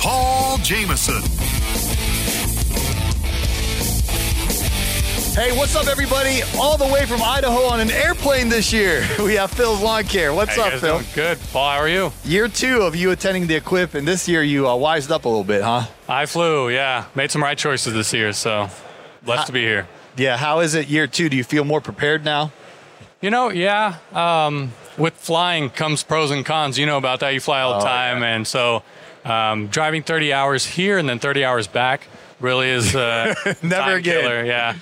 Paul Jamison. Hey, what's up, everybody? All the way from Idaho on an airplane this year. We have Fill's Lawn Care. What's Hey, up, Fill? doing Good. Paul, how are you? Year two of you attending the Equip, and this year you uh, wised up a little bit, huh? I flew, yeah. Made some right choices this year, so blessed to be here. Yeah. How is it year two? Do you feel more prepared now? You know, yeah. Um, with flying comes pros and cons. You know about that. You fly all the Oh, time, and so um, driving 30 hours here and then 30 hours back really is uh, Never time again. Killer, yeah.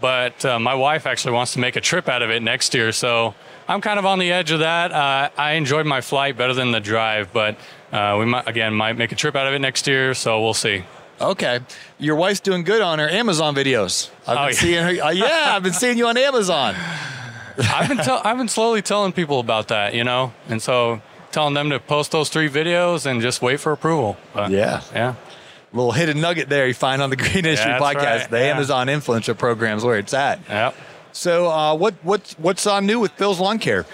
But uh, my wife actually wants to make a trip out of it next year, so I'm kind of on the edge of that. Uh, I enjoyed my flight better than the drive, but uh, we might again might make a trip out of it next year, so we'll see. Okay. Your wife's doing good on her Amazon videos. I've Oh, been yeah. seeing her. Uh, yeah, I've been seeing you on Amazon. I've been tell- I've been slowly telling people about that, you know, and so telling them to post those three videos and just wait for approval. But, Yeah. yeah, Little hidden nugget there you find on the Green Industry that's Podcast. right, The yeah. Amazon influencer programs where it's at. yeah. So, uh, what what what's uh, new with Fill's Lawn Care?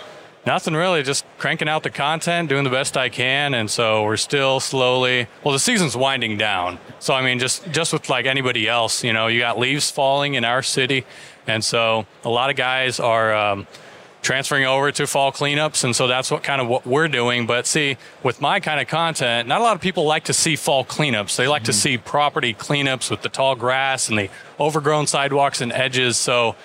Nothing really, just cranking out the content, doing the best I can, and so we're still slowly. Well, the season's winding down, so I mean, just just with like anybody else, you know, you got leaves falling in our city, and so a lot of guys are. Um, transferring over to fall cleanups and so that's what kind of what we're doing but see with my kind of content not a lot of people like to see fall cleanups they like to mm-hmm. see property cleanups with the tall grass and the overgrown sidewalks and edges so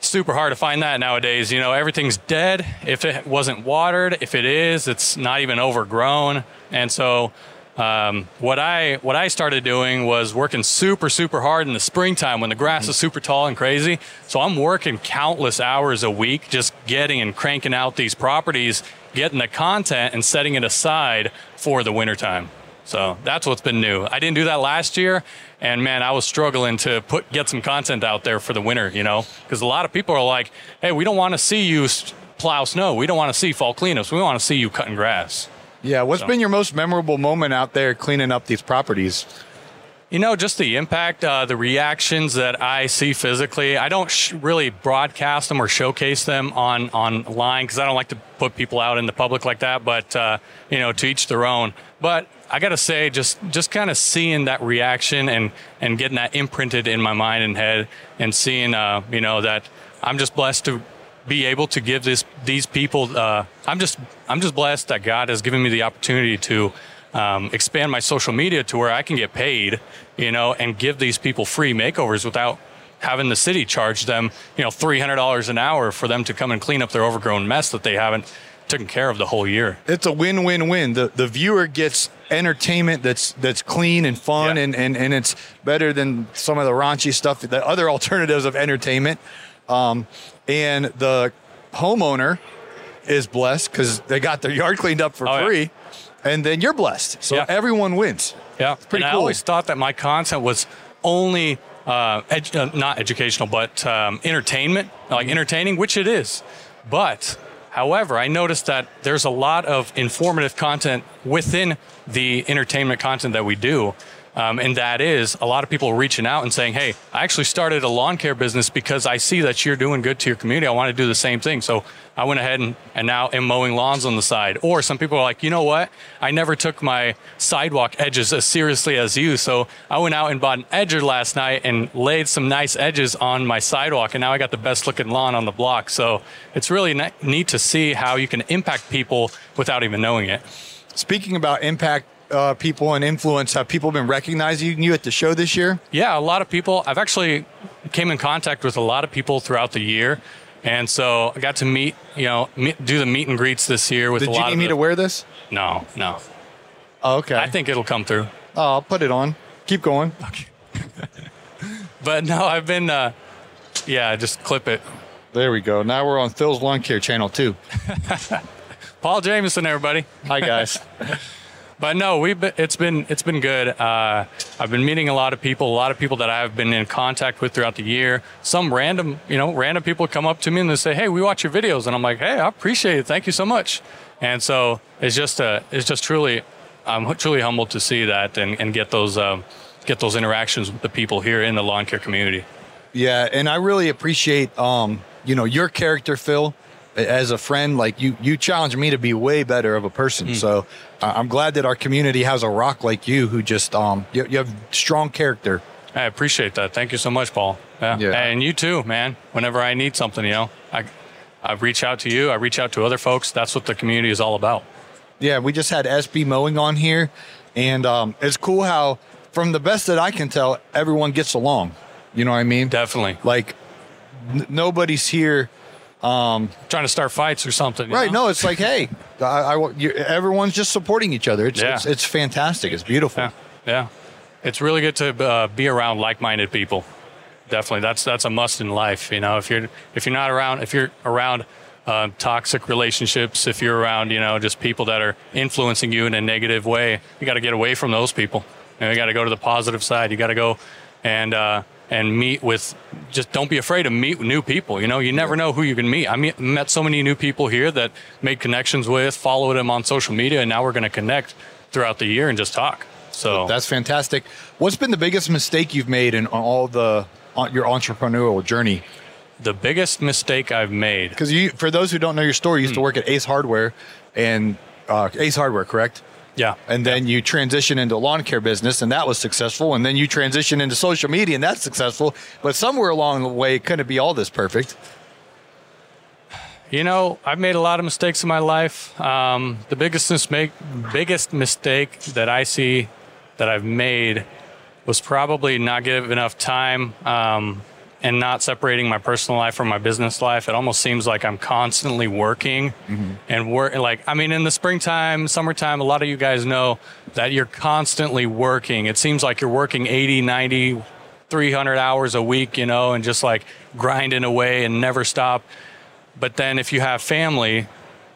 super hard to find that nowadays. You know, everything's dead. If it wasn't watered, if it is, it's not even overgrown. And so, um, what I what I started doing was working super super hard in the springtime when the grass is super tall and crazy. So I'm working countless hours a week just getting and cranking out these properties, getting the content and setting it aside for the wintertime. So that's what's been new. I didn't do that last year, and man, I was struggling to put get some content out there for the winter. You know, because a lot of people are like, "Hey, we don't want to see you plow snow. We don't want to see fall cleanups. We want to see you cutting grass." Yeah, what's So- been your most memorable moment out there cleaning up these properties? You know, just the impact, uh, the reactions that I see physically. I don't sh- really broadcast them or showcase them on online because I don't like to put people out in the public like that. But uh, you know, to each their own. But I gotta say, just just kind of seeing that reaction and and getting that imprinted in my mind and head, and seeing, uh, you know, that I'm just blessed to be able to give this these people. Uh, I'm just I'm just blessed that God has given me the opportunity to um, expand my social media to where I can get paid, you know, and give these people free makeovers without having the city charge them, you know, three hundred dollars an hour for them to come and clean up their overgrown mess that they haven't taken care of the whole year. It's a win-win-win. The the viewer gets entertainment that's that's clean and fun Yeah. and, and, and it's better than some of the raunchy stuff, the other alternatives of entertainment. Um, and the homeowner is blessed because they got their yard cleaned up for Oh, yeah. free. And then you're blessed. So Yeah. everyone wins. Yeah, pretty and I always thought that my content was only uh, ed- uh, not educational, but um, entertainment, like Mm-hmm. entertaining, which it is. But however, I noticed that there's a lot of informative content within the entertainment content that we do. Um, and that is a lot of people reaching out and saying, Hey, I actually started a lawn care business because I see that you're doing good to your community. I want to do the same thing. So I went ahead and, and now am mowing lawns on the side. Or some people are like, you know what? I never took my sidewalk edges as seriously as you. So I went out and bought an edger last night and laid some nice edges on my sidewalk. And now I got the best looking lawn on the block. So it's really ne- neat to see how you can impact people without even knowing it. Speaking about impact uh, people and influence, have people been recognizing you at the show this year? Yeah, a lot of people. I've actually came in contact with a lot of people throughout the year, and so I got to meet, you know, meet, do the meet and greets this year with Did a you lot need of. me the- to wear this? No, no. Oh, okay. I think it'll come through. Oh, I'll put it on. Keep going. Okay. But no, I've been. Uh, yeah, just clip it. There we go. Now we're on Fill's Lawn Care channel too. Paul Jamison, everybody. Hi guys. but no, we've been, it's been it's been good. Uh, I've been meeting a lot of people, a lot of people that I've been in contact with throughout the year. Some random, you know, random people come up to me and they say, "Hey, we watch your videos," and I'm like, "Hey, I appreciate it. Thank you so much." And so it's just uh, it's just truly, I'm truly humbled to see that and, and get those um, get those interactions with the people here in the lawn care community. Yeah, and I really appreciate um, you know, your character, Fill, as a friend. Like you, you challenge me to be way better of a person. Hmm. So uh, I'm glad that our community has a rock like you who just um, you, you have strong character. I appreciate that. Thank you so much, Paul. Yeah. Yeah. And you too, man. Whenever I need something, you know, I, I reach out to you. I reach out to other folks. That's what the community is all about. Yeah, we just had SB mowing on here, and um, it's cool how, from the best that I can tell, everyone gets along. You know what I mean? Definitely. Like n- nobody's here. Trying to start fights or something. you Right? know? No, it's like, hey, I, I, you, everyone's just supporting each other. It's, Yeah. it's it's fantastic. It's beautiful. Yeah. Yeah. It's really good to uh, be around like-minded people. Definitely. That's that's a must in life. You know, if you're if you're not around if you're around uh, toxic relationships, if you're around you know just people that are influencing you in a negative way, you got to get away from those people. You, know, you got to go to the positive side. You got to go and uh, and meet with. Just don't be afraid to meet new people. You know, you never know who you can meet. I meet, met so many new people here that made connections with, followed them on social media, and now we're going to connect throughout the year and just talk. So That's fantastic. What's been the biggest mistake you've made in all the your entrepreneurial journey? the biggest mistake I've made. Because you, for those who don't know your story, you used to work at Ace Hardware, and uh, Ace Hardware, correct? Yeah. And then you transition into lawn care business, and that was successful. And then you transition into social media, and that's successful. But somewhere along the way, it couldn't be all this perfect. You know, I've made a lot of mistakes in my life. Um, the biggest mistake, biggest mistake that I see that I've made was probably not give enough time um, and not separating my personal life from my business life. It almost seems like I'm constantly working mm-hmm. and work. Like, I mean, in the springtime, summertime, a lot of you guys know that you're constantly working. It seems like you're working 80, 90, 300 hours a week, you know, and just like grinding away and never stop. But then if you have family,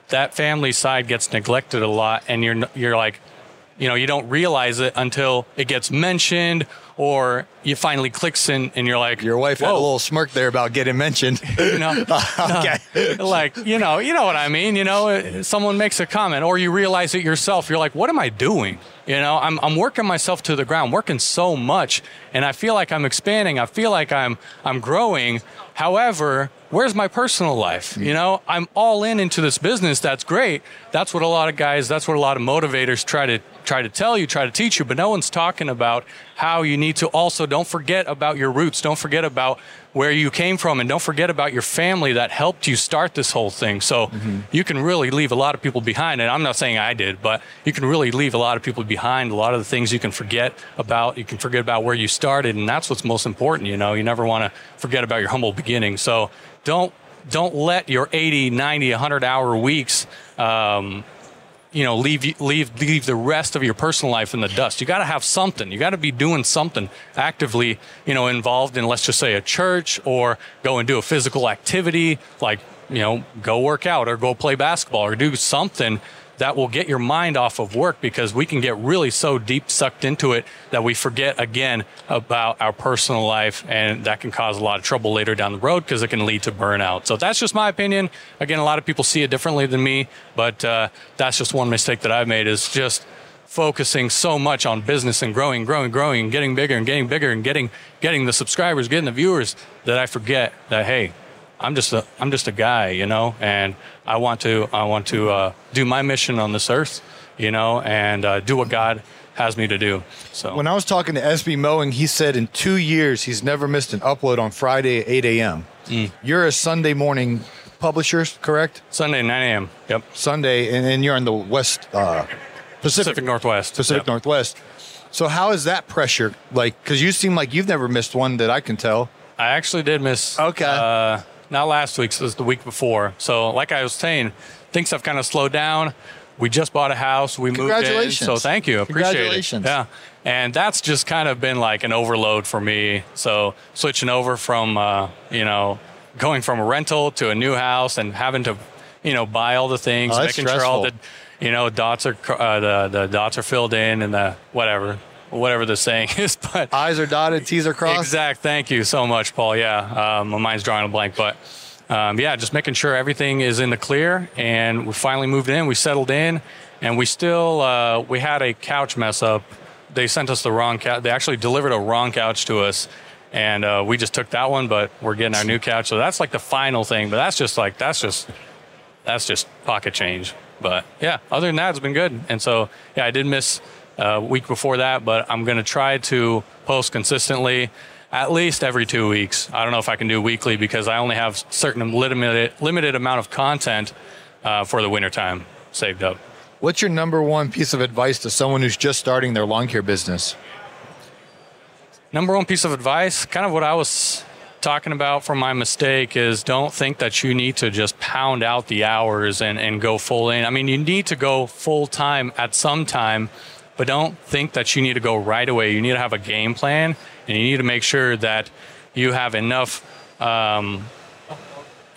that family side gets neglected a lot, and you're you're like, you know, you don't realize it until it gets mentioned, or you finally clicks in, and you're like, Your wife had a little smirk there about getting mentioned. you know, okay. like you know, you know what I mean. You know, someone makes a comment, or you realize it yourself. You're like, what am I doing? You know, I'm I'm working myself to the ground, working so much, and I feel like I'm expanding. I feel like I'm I'm growing. However, where's my personal life? Hmm. You know, I'm all in into this business. That's great. That's what a lot of guys. That's what a lot of motivators try to try to tell you, try to teach you. But no one's talking about how you need to also don't forget about your roots. Don't forget about where you came from and don't forget about your family that helped you start this whole thing. So you can really leave a lot of people behind. And I'm not saying I did, but you can really leave a lot of people behind. A lot of the things you can forget about, you can forget about where you started. And that's what's most important. You know, you never want to forget about your humble beginning. So don't, don't let your 80, 90, 100 hour weeks, um, you know, leave leave leave the rest of your personal life in the dust. You got to have something. You got to be doing something actively, you know, involved in let's just say a church or go and do a physical activity like, you know, go work out or go play basketball or do something that will get your mind off of work because we can get really so deep sucked into it that we forget again about our personal life and that can cause a lot of trouble later down the road because it can lead to burnout. So that's just my opinion. Again, a lot of people see it differently than me, but uh, that's just one mistake that I've made is just focusing so much on business and growing, growing, growing, and getting bigger and getting bigger and getting getting the subscribers, getting the viewers that I forget that hey, I'm just a I'm just a guy, you know, and I want to I want to uh, do my mission on this earth, you know, and uh, do what God has me to do. So When I was talking to SB Mowing, he said in two years he's never missed an upload on Friday at 8 a.m. Mm. You're a Sunday morning publisher, correct? Sunday 9 a.m. Yep, Sunday, and, and you're in the West uh, Pacific, Pacific Northwest. Pacific Yep. Northwest. So how is that pressure like? Because you seem like you've never missed one that I can tell. I actually did miss. Okay. Uh, not last week's, it was the week before. So, like I was saying, things have kind of slowed down. We just bought a house. We moved in. So, thank you. Appreciate Congratulations. it. Yeah. And that's just kind of been like an overload for me. So, switching over from, uh, you know, going from a rental to a new house and having to, you know, buy all the things, Oh, making sure all the, you know, dots are uh, the the dots are filled in and the whatever whatever the saying is. But I's are dotted, T's are crossed. Exact. Thank you so much, Paul. Yeah, um, my mind's drawing a blank, but um, yeah, just making sure everything is in the clear. And we finally moved in. We settled in, and we still uh, we had a couch mess up. They sent us the wrong couch. They actually delivered a wrong couch to us. And uh, we just took that one, but we're getting our new couch. So that's like the final thing. But that's just like that's just that's just pocket change. But yeah, other than that, it's been good. And so yeah, I did miss a week before that, but I'm going to try to post consistently at least every two weeks. I don't know if I can do weekly because I only have certain limited limited amount of content uh, for the wintertime saved up. What's your number one piece of advice to someone who's just starting their lawn care business? Number one piece of advice, kind of what I was talking about from my mistake is don't think that you need to just pound out the hours and, and go full in. I mean, you need to go full time at some time, but don't think that you need to go right away. You need to have a game plan and you need to make sure that you have enough um,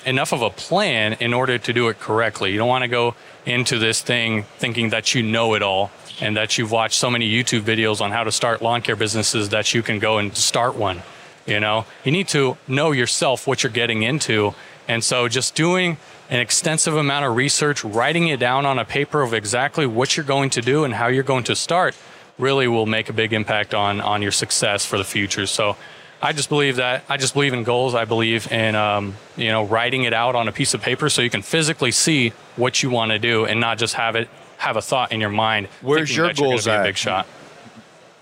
enough of a plan in order to do it correctly. You don't want to go into this thing thinking that you know it all and that you've watched so many YouTube videos on how to start lawn care businesses that you can go and start one. You know, you need to know yourself what you're getting into. And so just doing an extensive amount of research, writing it down on a paper of exactly what you're going to do and how you're going to start really will make a big impact on on your success for the future. So I just believe that I just believe in goals. I believe in um, you know writing it out on a piece of paper so you can physically see what you want to do and not just have it have a thought in your mind. Where's your that you're gonna goals at? Big shot.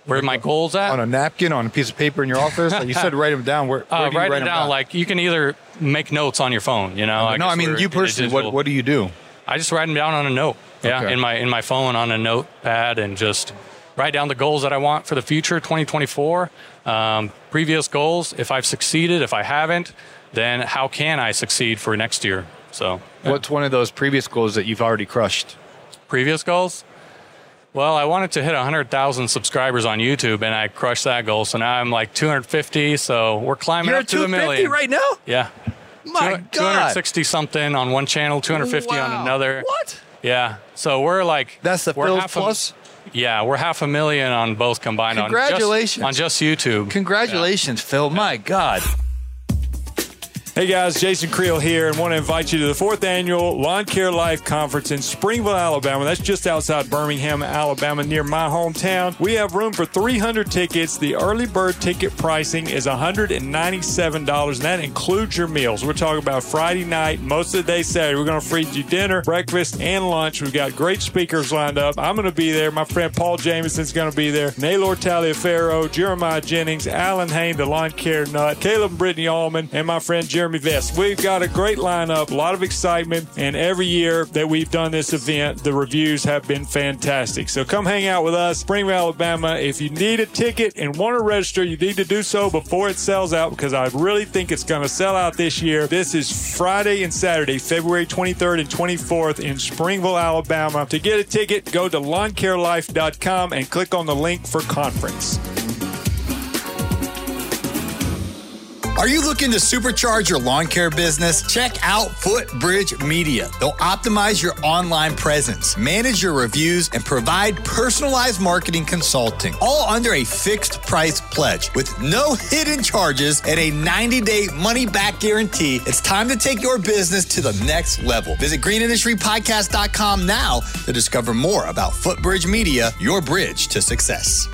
Where are my goals at? On a napkin, on a piece of paper in your office? Like you said, write them down. Where, where uh, do you write, write them down. Like you can either make notes on your phone. You know. no, I mean you personally. What what do you do? I just write them down on a note. Yeah, Okay. in my in my phone on a notepad and just write down the goals that I want for the future, 2024. Um, previous goals. If I've succeeded, if I haven't, then how can I succeed for next year? So, yeah. What's one of those previous goals that you've already crushed? previous goals? Well, I wanted to hit 100,000 subscribers on YouTube, and I crushed that goal. So now I'm like 250. So we're climbing You're up at to the 250 million. right now. Yeah. My Two- God. 260 something on one channel, 250 Wow. on another. What? Yeah. So we're like That's the we're Fill's half a- Plus. yeah, we're half a million on both combined. Congratulations. On just, on just YouTube. Congratulations, Fill. My God. Hey guys, Jason Creel here, and want to invite you to the fourth annual Lawn Care Life Conference in Springville, Alabama. That's just outside Birmingham, Alabama, near my hometown. We have room for 300 tickets. The early bird ticket pricing is $197, and that includes your meals. We're talking about Friday night, most of the day Saturday. We're going to feed you dinner, breakfast, and lunch. We've got great speakers lined up. I'm going to be there. My friend Paul Jamison's going to be there. Naylor Taliaferro, Jeremiah Jennings, Allyn Hane, the lawn care nut, Caleb Brittany Allman, and my friend Jeremy Vest. We've got a great lineup, a lot of excitement, and every year that we've done this event, the reviews have been fantastic. So come hang out with us, Springville, Alabama. If you need a ticket and want to register, you need to do so before it sells out because I really think it's going to sell out this year. This is Friday and Saturday, February 23rd and 24th in Springville, Alabama. To get a ticket, go to lawncarelife.com and click on the link for conference. Are you looking to supercharge your lawn care business? Check out Footbridge Media. They'll optimize your online presence, manage your reviews, and provide personalized marketing consulting, all under a fixed price pledge with no hidden charges and a 90 day money back guarantee. It's time to take your business to the next level. Visit greenindustrypodcast.com now to discover more about Footbridge Media, your bridge to success.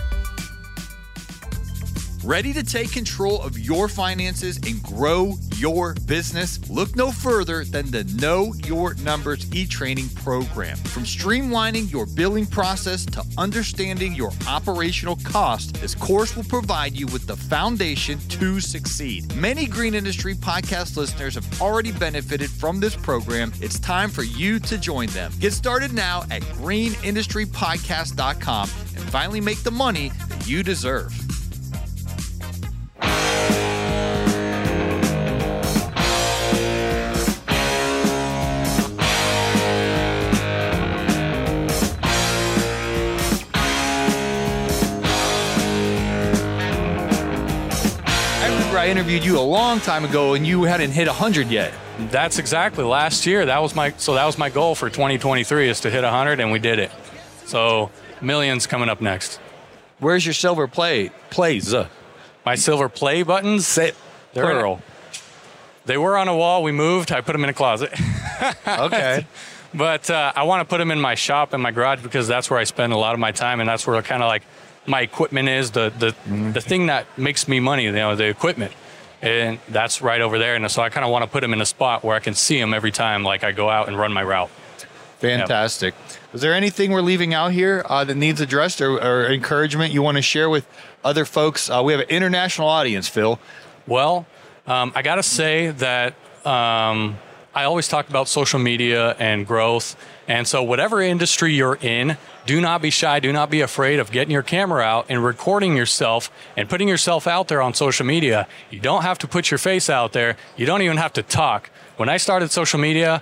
Ready to take control of your finances and grow your business? Look no further than the Know Your Numbers e training program. From streamlining your billing process to understanding your operational cost, this course will provide you with the foundation to succeed. Many Green Industry podcast listeners have already benefited from this program. It's time for you to join them. Get started now at greenindustrypodcast.com and finally make the money that you deserve. I interviewed you a long time ago and you hadn't hit 100 yet. That's exactly last year. That was my so that was my goal for 2023 is to hit 100, and we did it. So millions coming up next. Where's your silver play Plays. Uh, My silver play buttons. say They're plural. They were on a wall. We moved. I put them in a closet. Okay. But uh, I want to put them in my shop in my garage because that's where I spend a lot of my time, and that's where I kind of like my equipment is the the Mm-hmm. the thing that makes me money. You know, the equipment, and that's right over there. And so I kind of want to put them in a spot where I can see them every time, like I go out and run my route. Fantastic. Is there anything we're leaving out here uh, that needs addressed or, or encouragement you want to share with other folks? Uh, we have an international audience, Fill. Well, um, I got to say that um, I always talk about social media and growth. And so, whatever industry you're in, do not be shy. Do not be afraid of getting your camera out and recording yourself and putting yourself out there on social media. You don't have to put your face out there, you don't even have to talk. When I started social media,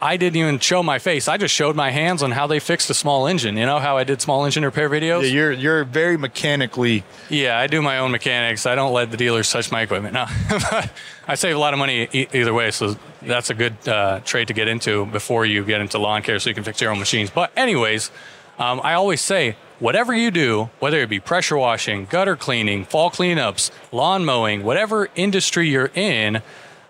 I didn't even show my face. I just showed my hands on how they fixed a small engine. You know how I did small engine repair videos? Yeah, you're you're very mechanically. Yeah, I do my own mechanics. I don't let the dealers touch my equipment. No, I save a lot of money e- either way, so that's a good uh, trade to get into before you get into lawn care, so you can fix your own machines. But anyways, um, I always say whatever you do, whether it be pressure washing, gutter cleaning, fall cleanups, lawn mowing, whatever industry you're in.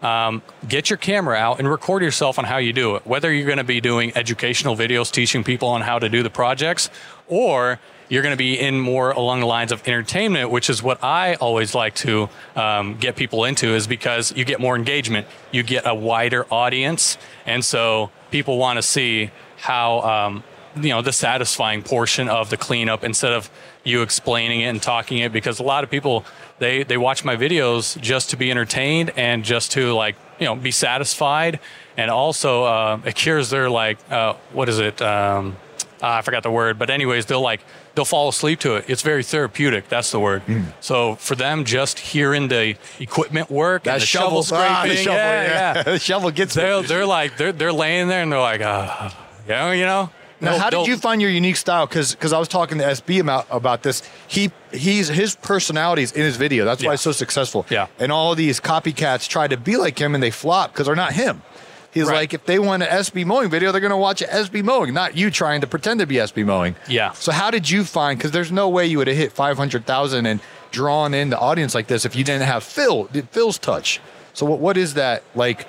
Um, get your camera out and record yourself on how you do it. Whether you're going to be doing educational videos teaching people on how to do the projects, or you're going to be in more along the lines of entertainment, which is what I always like to um, get people into, is because you get more engagement, you get a wider audience, and so people want to see how um, you know the satisfying portion of the cleanup instead of you explaining it and talking it. Because a lot of people they they watch my videos just to be entertained and just to like you know be satisfied, and also uh, it cures their like uh, what is it. Um, uh, I forgot the word, but anyways, they'll like they'll fall asleep to it. It's very therapeutic. That's the word. So for them, just hearing the equipment work and the shovel, scraping, ah, the shovel, yeah, yeah. the shovel gets they're they're like they're they're laying there and they're like, uh, yeah, you know. Now, They'll- how did you find your unique style? Because because I was talking to SB about, about this. He he's his personality is in his video. That's why Yeah. he's so successful. Yeah. And all these copycats try to be like him and they flop because they're not him. He's Right. like, if they want an SB mowing video, they're going to watch an SB mowing, not you trying to pretend to be SB mowing. Yeah. So how did you find? Because there's no way you would have hit 500,000 and drawn in the audience like this if you didn't have Fill, Fill's touch. So what what is that like?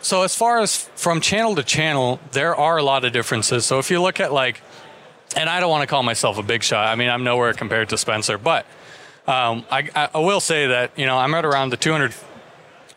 So as far as from channel to channel, there are a lot of differences. So if you look at like, and I don't want to call myself a big shot. I mean, I'm nowhere compared to Spencer, but um, I, I, I will say that you know I'm at around the 200,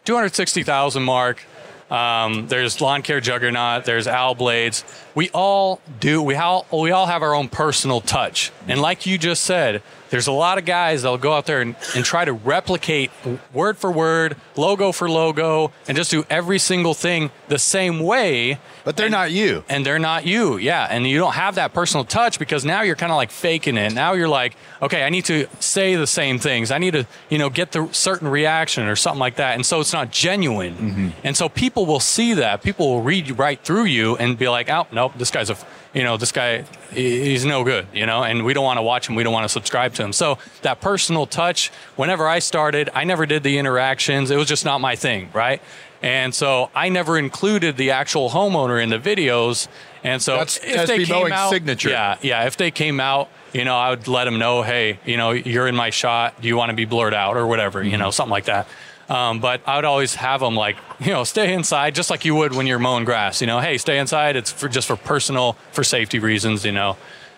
260,000 mark. Um, there's lawn care juggernaut. There's owl blades. We all do. We all we all have our own personal touch. And like you just said, there's a lot of guys that'll go out there and, and try to replicate word for word, logo for logo, and just do every single thing the same way. But they're And- not you. and they're not you. Yeah, and you don't have that personal touch because now you're kind of like faking it. Now you're like, okay, I need to say the same things. I need to, you know, get the certain reaction or something like that. And so it's not genuine. Mm-hmm. And so people will see that. People will read right through you and be like, oh, nope, this guy's a, you know, this guy, he's no good, you know, and we don't want to watch him. We don't want to subscribe to him. So that personal touch, whenever I started, I never did the interactions. It was just not my thing, right? And so I never included the actual homeowner in the videos. And so That's if they came Mowing's out, signature. yeah, yeah. If they came out, you know, I would let them know, hey, you know, you're in my shot. Do you want to be blurred out or whatever, you Mm-hmm. know, something like that. Um, but I would always have them like, you know, stay inside, just like you would when you're mowing grass. You know, hey, stay inside. It's for just for personal, for safety reasons. You know,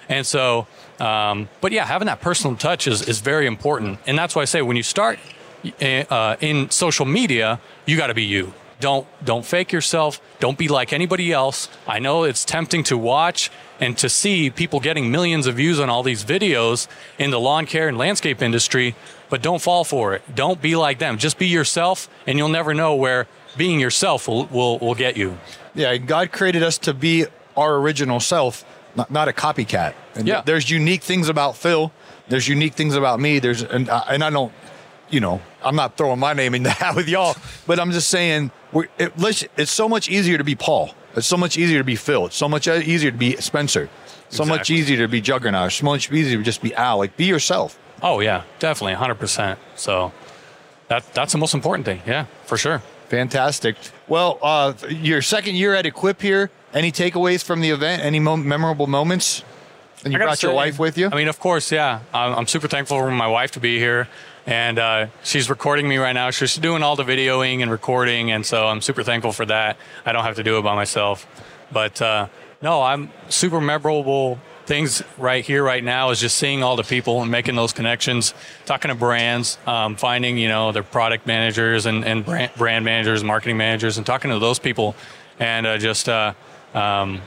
and so, um, but yeah, having that personal touch is is very important, and that's why I say when you start uh, in social media, you got to be you. Don't don't fake yourself. Don't be like anybody else. I know it's tempting to watch and to see people getting millions of views on all these videos in the lawn care and landscape industry, but don't fall for it. Don't be like them. Just be yourself, and you'll never know where being yourself will will, will get you. Yeah, God created us to be our original self, not, not a copycat. And Yeah. there's unique things about Fill. There's unique things about me. There's and I- and I don't, you know, I'm not throwing my name in the hat with y'all, but I'm just saying, we're, it, it's so much easier to be Paul. It's so much easier to be Fill. It's so much easier to be Spencer. So much easier to be Juggernaut. So much easier to just be Al. Like be yourself. Oh yeah, definitely, hundred percent. So that that's the most important thing. Yeah, for sure. Fantastic. Well, uh, your second year at Equip here. Any takeaways from the event? Any mo- memorable moments? And you brought your wife with you. I mean, of course, yeah. I'm, I'm super thankful for my wife to be here, and uh, she's recording me right now. She's doing all the videoing and recording, and so I'm super thankful for that. I don't have to do it by myself. But uh, no, I'm super memorable things right here, right now, is just seeing all the people and making those connections, talking to brands, um, finding you know their product managers and, and brand, brand managers, marketing managers, and talking to those people, and uh, just. Uh, um,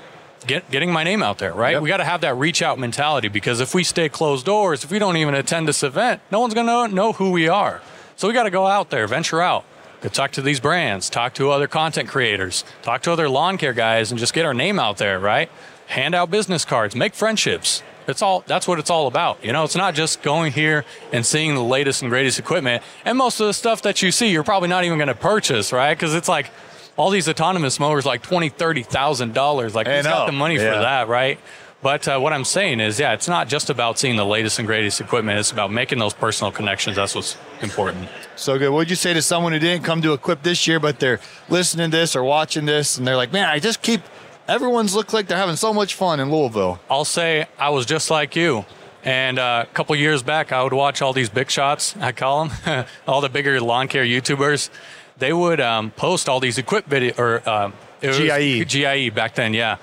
Get, getting my name out there, right? Yep. We got to have that reach out mentality because if we stay closed doors, if we don't even attend this event, no one's going to know who we are. So we got to go out there, venture out, go talk to these brands, talk to other content creators, talk to other lawn care guys, and just get our name out there, right? Hand out business cards, make friendships. It's all that's what it's all about. You know, it's not just going here and seeing the latest and greatest equipment. And most of the stuff that you see, you're probably not even going to purchase, right? Because it's like all these autonomous mowers, like twenty, thirty thousand dollars. Like who's got the money Yeah. for that, right? But uh, what I'm saying is, yeah, it's not just about seeing the latest and greatest equipment. It's about making those personal connections. That's what's important. So good. What would you say to someone who didn't come to Equip this year, but they're listening to this or watching this, and they're like, "Man, I just keep everyone's look like they're having so much fun in Louisville." I'll say I was just like you. And uh, a couple years back, I would watch all these big shots, I call them, all the bigger lawn care YouTubers. They would um, post all these equip video or um, GIE. GIE back then, yeah.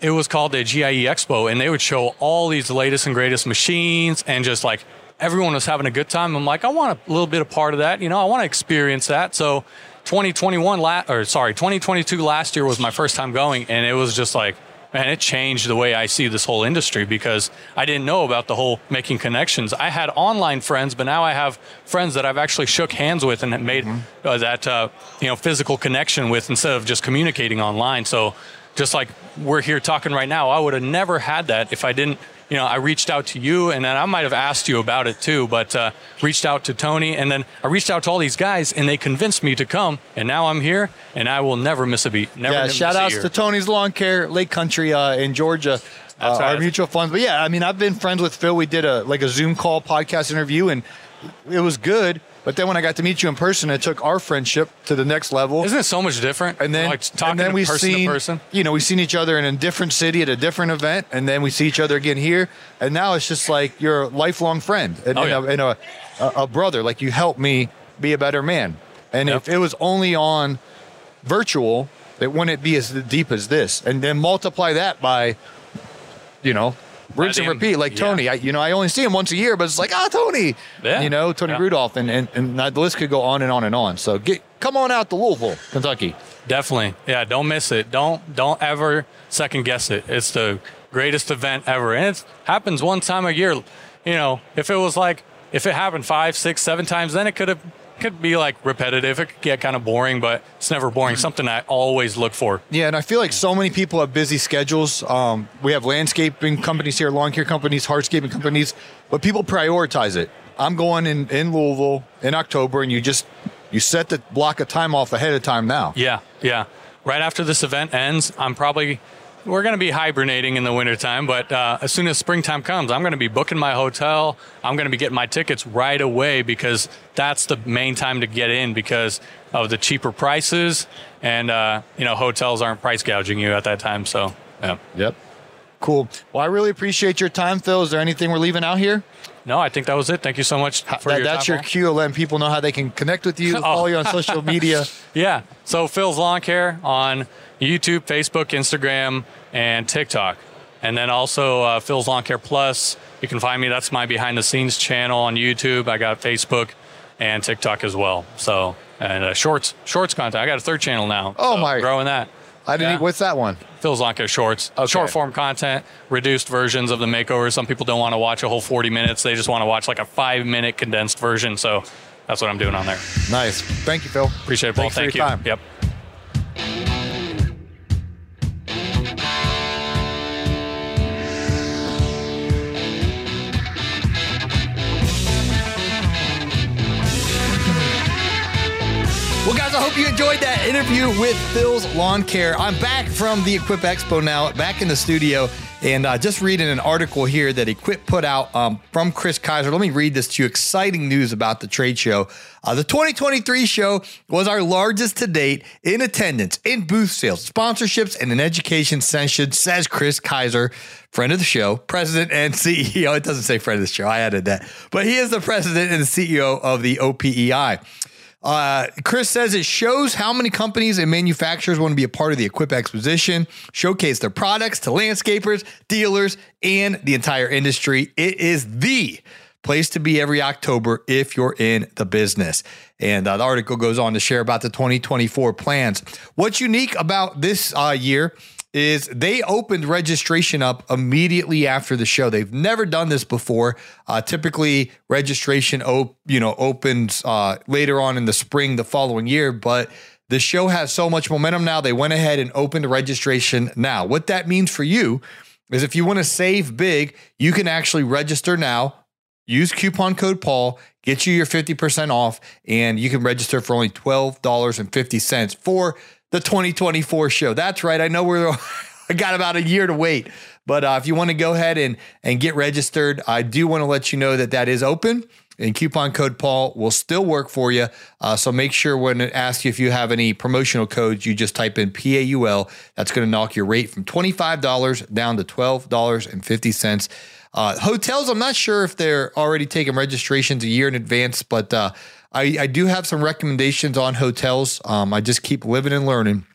It was called the GIE Expo, and they would show all these latest and greatest machines, and just like everyone was having a good time. I'm like, I want a little bit of part of that, you know, I want to experience that. So, 2021 la- or sorry, 2022 last year was my first time going, and it was just like, man, it changed the way I see this whole industry because I didn't know about the whole making connections. I had online friends, but now I have friends that I've actually shook hands with and made uh, that uh, you know physical connection with instead of just communicating online. So just like we're here talking right now, I would have never had that if I didn't. You know, I reached out to you, and then I might have asked you about it too. But uh, reached out to Tony, and then I reached out to all these guys, and they convinced me to come. And now I'm here, and I will never miss a beat. Never yeah, shout outs to Tony's Lawn Care, Lake Country uh, in Georgia. Uh, Our mutual funds, but yeah, I mean, I've been friends with Fill. We did a like a Zoom call podcast interview, and it was good. But then when I got to meet you in person, it took our friendship to the next level. Isn't it so much different? and then, like talking and then we've person seen, to person. you know, we've seen each other in a different city at a different event, and then we see each other again here, and now it's just like you're a lifelong friend and, Oh, and, yeah. a, and a, a, a brother. Like you helped me be a better man. And Yep. if it was only on virtual, it wouldn't be as deep as this. And then multiply that by, you know, rinse and repeat. Like yeah. Tony, I, you know, I only see him once a year, but it's like, ah, Tony, Yeah. you know, Tony Yeah. Rudolph, and, and and the list could go on and on and on. So get come on out to Louisville, Kentucky. Definitely. Yeah, don't miss it. Don't don't ever second guess it. It's the greatest event ever. And it happens one time a year. You know, if it was like if it happened five, six, seven times, then it could have could be like repetitive. It could get kind of boring, but it's never boring. Something I always look for. Yeah, and I feel like so many people have busy schedules. Um, we have landscaping companies here, lawn care companies, hardscaping companies, but people prioritize it. I'm going in, in Louisville in October, and you just you set the block of time off ahead of time now. Yeah, yeah. Right after this event ends, I'm probably we're going to be hibernating in the wintertime, but uh, as soon as springtime comes, I'm going to be booking my hotel. I'm going to be getting my tickets right away because that's the main time to get in because of the cheaper prices and uh, you know hotels aren't price gouging you at that time. So yeah. Yep. Cool. Well, I really appreciate your time, Fill. Is there anything we're leaving out here? No, I think that was it. Thank you so much for That- your that's time, your cue, letting people know how they can connect with you, follow you on social media. Yeah. So Fill's Lawn Care on YouTube, Facebook, Instagram, and TikTok. And then also uh, Fill's Lawn Care Plus. You can find me. That's my behind the scenes channel on YouTube. I got Facebook and TikTok as well. So and uh, shorts, shorts content. I got a third channel now. Oh, so my. Growing that. I didn't. Yeah. What's that one? Fill's Lawn Care Shorts. Okay. Short form content, reduced versions of the makeover. Some people don't want to watch a whole 40 minutes. They just want to watch like a five minute condensed version. So that's what I'm doing on there. Nice. Thank you, Fill. Appreciate it, Paul. Thank your you. time. Yep. Well, guys, I hope you enjoyed that interview with Fill's Lawn Care. I'm back from the Equip Expo now, back in the studio, And uh, just reading an article here that Equip put out um, from Kris Kiser. Let me read this to you. Exciting news about the trade show. Uh, the 2023 show was our largest to date in attendance, in booth sales, sponsorships, and in education session, says Kris Kiser, friend of the show, president and CEO. It doesn't say friend of the show. I added that. But he is the president and the CEO of the OPEI. Uh, Chris says it shows how many companies and manufacturers want to be a part of the Equip Exposition, showcase their products to landscapers, dealers, and the entire industry. It is the place to be every October if you're in the business. And uh, the article goes on to share about the 2024 plans. What's unique about this uh, year is they opened registration up immediately after the show. They've never done this before. Uh, typically, registration op- you know opens uh, later on in the spring the following year, but the show has so much momentum now. They went ahead and opened registration now. What that means for you is if you want to save big, you can actually register now. Use coupon code Paul, get you your 50% off, and you can register for only $12.50 for the 2024 show. That's right. I know we're I got about a year to wait, but uh, if you want to go ahead and and get registered, I do want to let you know that that is open. And coupon code Paul will still work for you. Uh, so make sure when it asks you if you have any promotional codes, you just type in PAUL. That's going to knock your rate from $25 down to $12.50. Uh, hotels, I'm not sure if they're already taking registrations a year in advance, but uh, I, I do have some recommendations on hotels. Um, I just keep living and learning.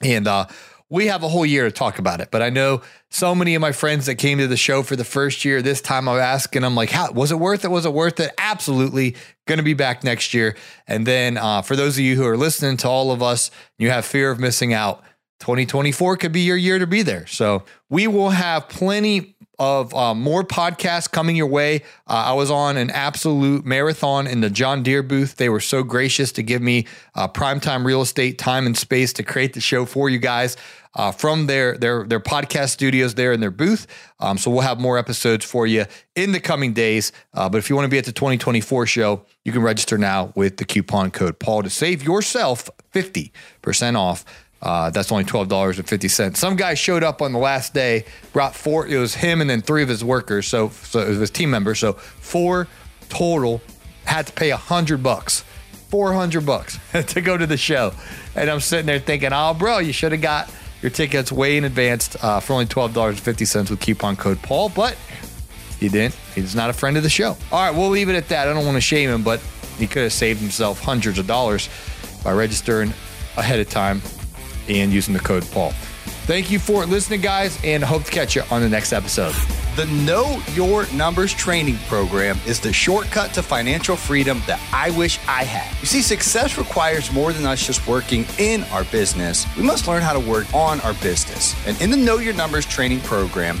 And uh, we have a whole year to talk about it. But I know so many of my friends that came to the show for the first year. This time I'm asking them, like, how was it worth it? Was it worth it? Absolutely. Going to be back next year. And then uh, for those of you who are listening to all of us, you have fear of missing out. 2024 could be your year to be there. So we will have plenty of uh, more podcasts coming your way. Uh, I was on an absolute marathon in the John Deere booth. They were so gracious to give me uh, primetime real estate time and space to create the show for you guys. Uh, from their their their podcast studios there in their booth, um, so we'll have more episodes for you in the coming days. Uh, but if you want to be at the 2024 show, you can register now with the coupon code Paul to save yourself 50% off uh, that's only twelve dollars and fifty cents. Some guy showed up on the last day, brought four. It was him and then three of his workers. So, so it was his team members. So four total had to pay a hundred bucks, four hundred bucks to go to the show. And I'm sitting there thinking, oh, bro, you should have got your tickets way in advance uh, for only twelve dollars and fifty cents with coupon code Paul. But he didn't. He's not a friend of the show. All right, we'll leave it at that. I don't want to shame him, but he could have saved himself hundreds of dollars by registering ahead of time and using the code Paul. Thank you for listening, guys, and hope to catch you on the next episode. The Know Your Numbers training program is the shortcut to financial freedom that I wish I had. You see, success requires more than us just working in our business. We must learn how to work on our business. And in the Know Your Numbers training program,